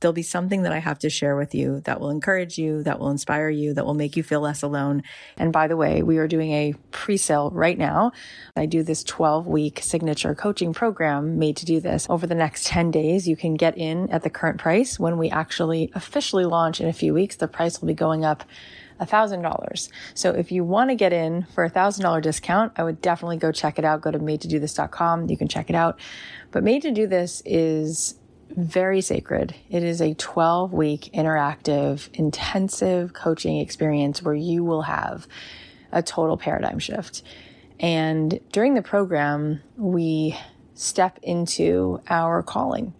there'll be something that I have to share with you that will encourage you, that will inspire you, that will make you feel less alone. And by the way, we are doing a pre-sale right now. I do this 12 week signature coaching program made to do this over the next 10 days. You can get in at the current price. When we actually officially launch in a few weeks, the price will be going up $1,000. So if you want to get in for a $1,000 discount, I would definitely go check it out. Go to madetodothis.com. You can check it out. But Made to Do This is very sacred. It is a 12 week interactive, intensive coaching experience where you will have a total paradigm shift. And during the program, we step into our calling.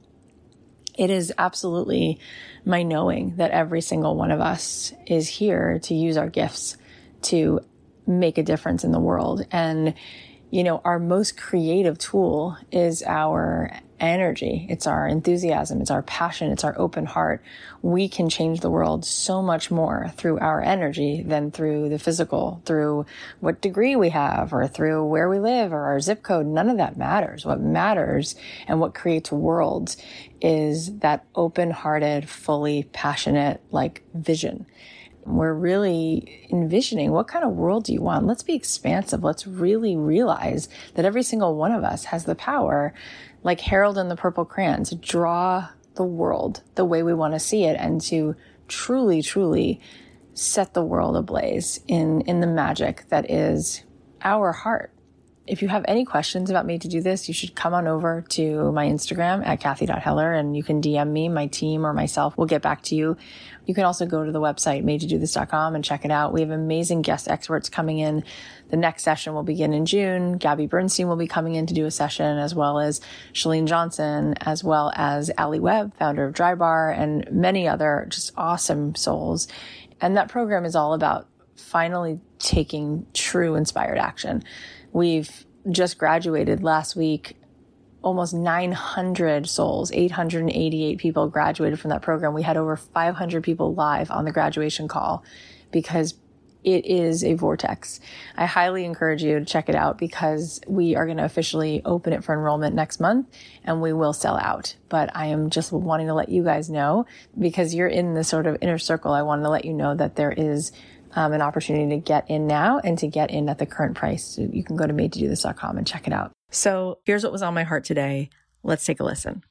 It is absolutely my knowing that every single one of us is here to use our gifts to make a difference in the world. And, you know, our most creative tool is our energy. It's our enthusiasm. It's our passion. It's our open heart. We can change the world so much more through our energy than through the physical, through what degree we have or through where we live or our zip code. None of that matters. What matters and what creates worlds is that open hearted, fully passionate, like vision we're really envisioning what kind of world do you want? Let's be expansive. Let's really realize that every single one of us has the power like Harold and the Purple Crayon, to draw the world the way we want to see it and to truly, truly set the world ablaze in, in the magic that is our heart. If you have any questions about Made to Do This, you should come on over to my Instagram at Kathy.Heller and you can DM me, my team or myself. We'll get back to you. You can also go to the website, madetodothis.com and check it out. We have amazing guest experts coming in. The next session will begin in June. Gabby Bernstein will be coming in to do a session as well as Chalene Johnson, as well as Ali Webb, founder of Drybar and many other just awesome souls. And that program is all about finally taking true inspired action. We've just graduated last week. Almost 900 souls, 888 people graduated from that program. We had over 500 people live on the graduation call because it is a vortex. I highly encourage you to check it out because we are going to officially open it for enrollment next month and we will sell out. But I am just wanting to let you guys know because you're in the sort of inner circle. I wanted to let you know that there is um, an opportunity to get in now and to get in at the current price. So you can go to madetodothis.com and check it out. So here's what was on my heart today. Let's take a listen.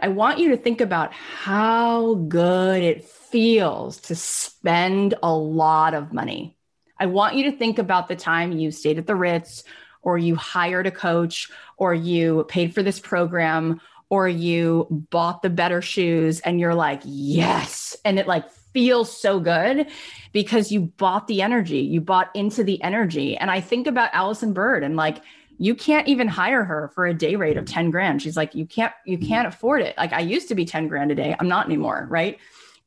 I want you to think about how good it feels to spend a lot of money. I want you to think about the time you stayed at the Ritz or you hired a coach or you paid for this program or you bought the better shoes and you're like, yes. And it like feels so good because you bought the energy, you bought into the energy. And I think about Allison Bird and like, you can't even hire her for a day rate of 10 grand. She's like, you can't, you mm-hmm. can't afford it. Like I used to be 10 grand a day. I'm not anymore. Right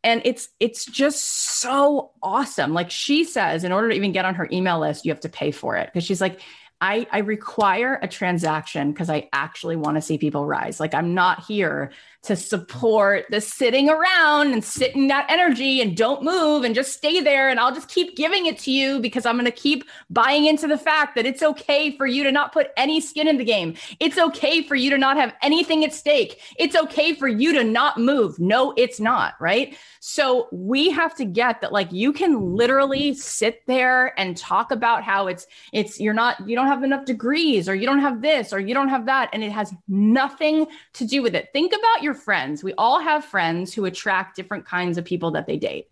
and it's it's just so awesome like she says in order to even get on her email list you have to pay for it because she's like I, I require a transaction because I actually want to see people rise. Like I'm not here to support the sitting around and sitting that energy and don't move and just stay there. And I'll just keep giving it to you because I'm going to keep buying into the fact that it's okay for you to not put any skin in the game. It's okay for you to not have anything at stake. It's okay for you to not move. No, it's not. Right. So we have to get that, like, you can literally sit there and talk about how it's, it's, you're not, you don't have enough degrees or you don't have this or you don't have that. And it has nothing to do with it. Think about your friends. We all have friends who attract different kinds of people that they date.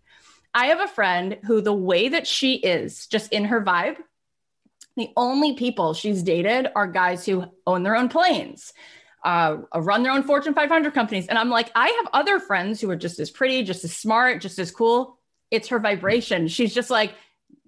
I have a friend who, the way that she is, just in her vibe, the only people she's dated are guys who own their own planes, uh, run their own Fortune 500 companies. And I'm like, I have other friends who are just as pretty, just as smart, just as cool. It's her vibration. She's just like,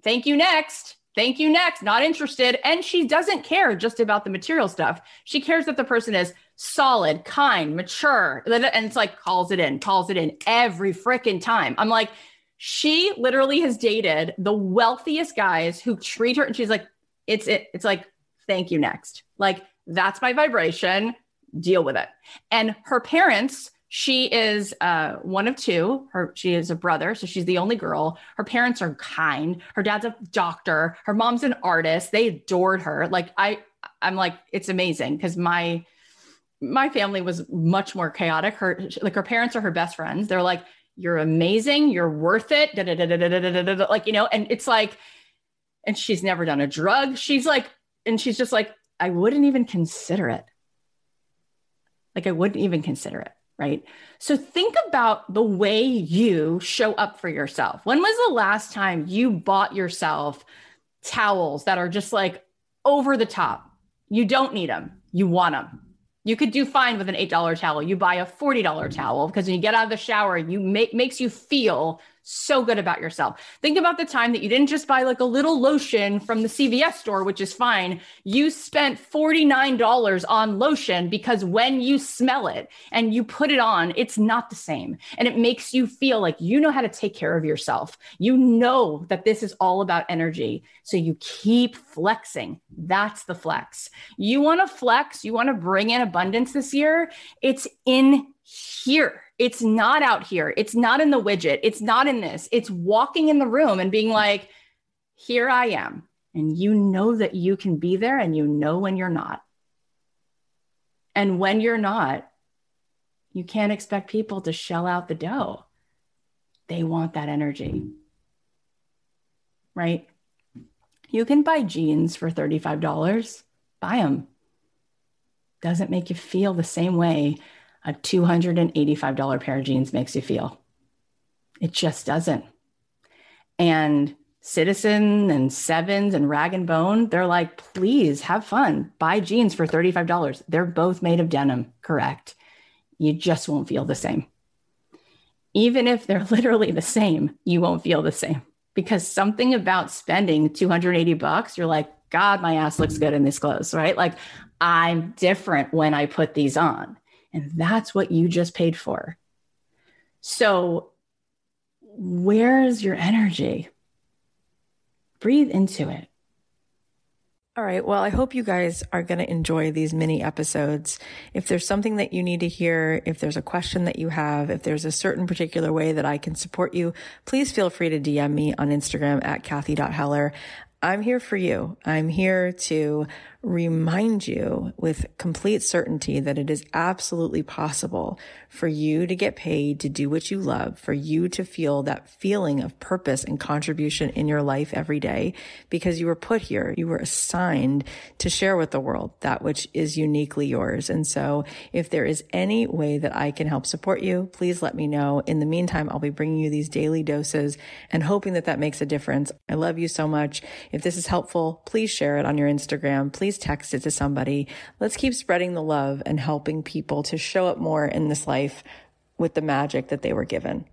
thank you, next. Thank you, next. Not interested. And she doesn't care just about the material stuff. She cares that the person is solid, kind, mature. And it's like calls it in, calls it in every freaking time. I'm like, she literally has dated the wealthiest guys who treat her, and she's like, it's it, it's like, thank you, next. Like, that's my vibration. Deal with it. And her parents, she is uh, one of two. Her she is a brother, so she's the only girl. Her parents are kind. Her dad's a doctor. Her mom's an artist. They adored her. Like I, I'm like, it's amazing because my my family was much more chaotic. Her like her parents are her best friends. They're like, "You're amazing. You're worth it." Like you know, and it's like, and she's never done a drug. She's like, and she's just like, I wouldn't even consider it. Like I wouldn't even consider it. Right. So think about the way you show up for yourself. When was the last time you bought yourself towels that are just like over the top? You don't need them. You want them you could do fine with an $8 towel. You buy a $40 towel because when you get out of the shower, you make makes you feel so good about yourself. Think about the time that you didn't just buy like a little lotion from the CVS store, which is fine. You spent $49 on lotion because when you smell it and you put it on, it's not the same. And it makes you feel like you know how to take care of yourself. You know that this is all about energy. So you keep flexing. That's the flex. You want to flex, you want to bring in abundance this year. It's in here. It's not out here. It's not in the widget. It's not in this. It's walking in the room and being like, here I am. And you know that you can be there and you know when you're not. And when you're not, you can't expect people to shell out the dough. They want that energy. Right? You can buy jeans for $35. Buy them. Doesn't make you feel the same way a $285 pair of jeans makes you feel. It just doesn't. And Citizen and Sevens and Rag and Bone, they're like, please have fun. Buy jeans for $35. They're both made of denim, correct? You just won't feel the same. Even if they're literally the same, you won't feel the same because something about spending 280 bucks, you're like, God, my ass looks good in these clothes, right? Like I'm different when I put these on. And that's what you just paid for. So, where's your energy? breathe into it. All right. Well, I hope you guys are going to enjoy these mini episodes. If there's something that you need to hear, if there's a question that you have, if there's a certain particular way that I can support you, please feel free to DM me on Instagram at Kathy.Heller. I'm here for you. I'm here to remind you with complete certainty that it is absolutely possible for you to get paid to do what you love, for you to feel that feeling of purpose and contribution in your life every day because you were put here. You were assigned to share with the world that which is uniquely yours. And so if there is any way that I can help support you, please let me know. In the meantime, I'll be bringing you these daily doses and hoping that that makes a difference. I love you so much. If this is helpful, please share it on your Instagram. Please text it to somebody. Let's keep spreading the love and helping people to show up more in this life with the magic that they were given.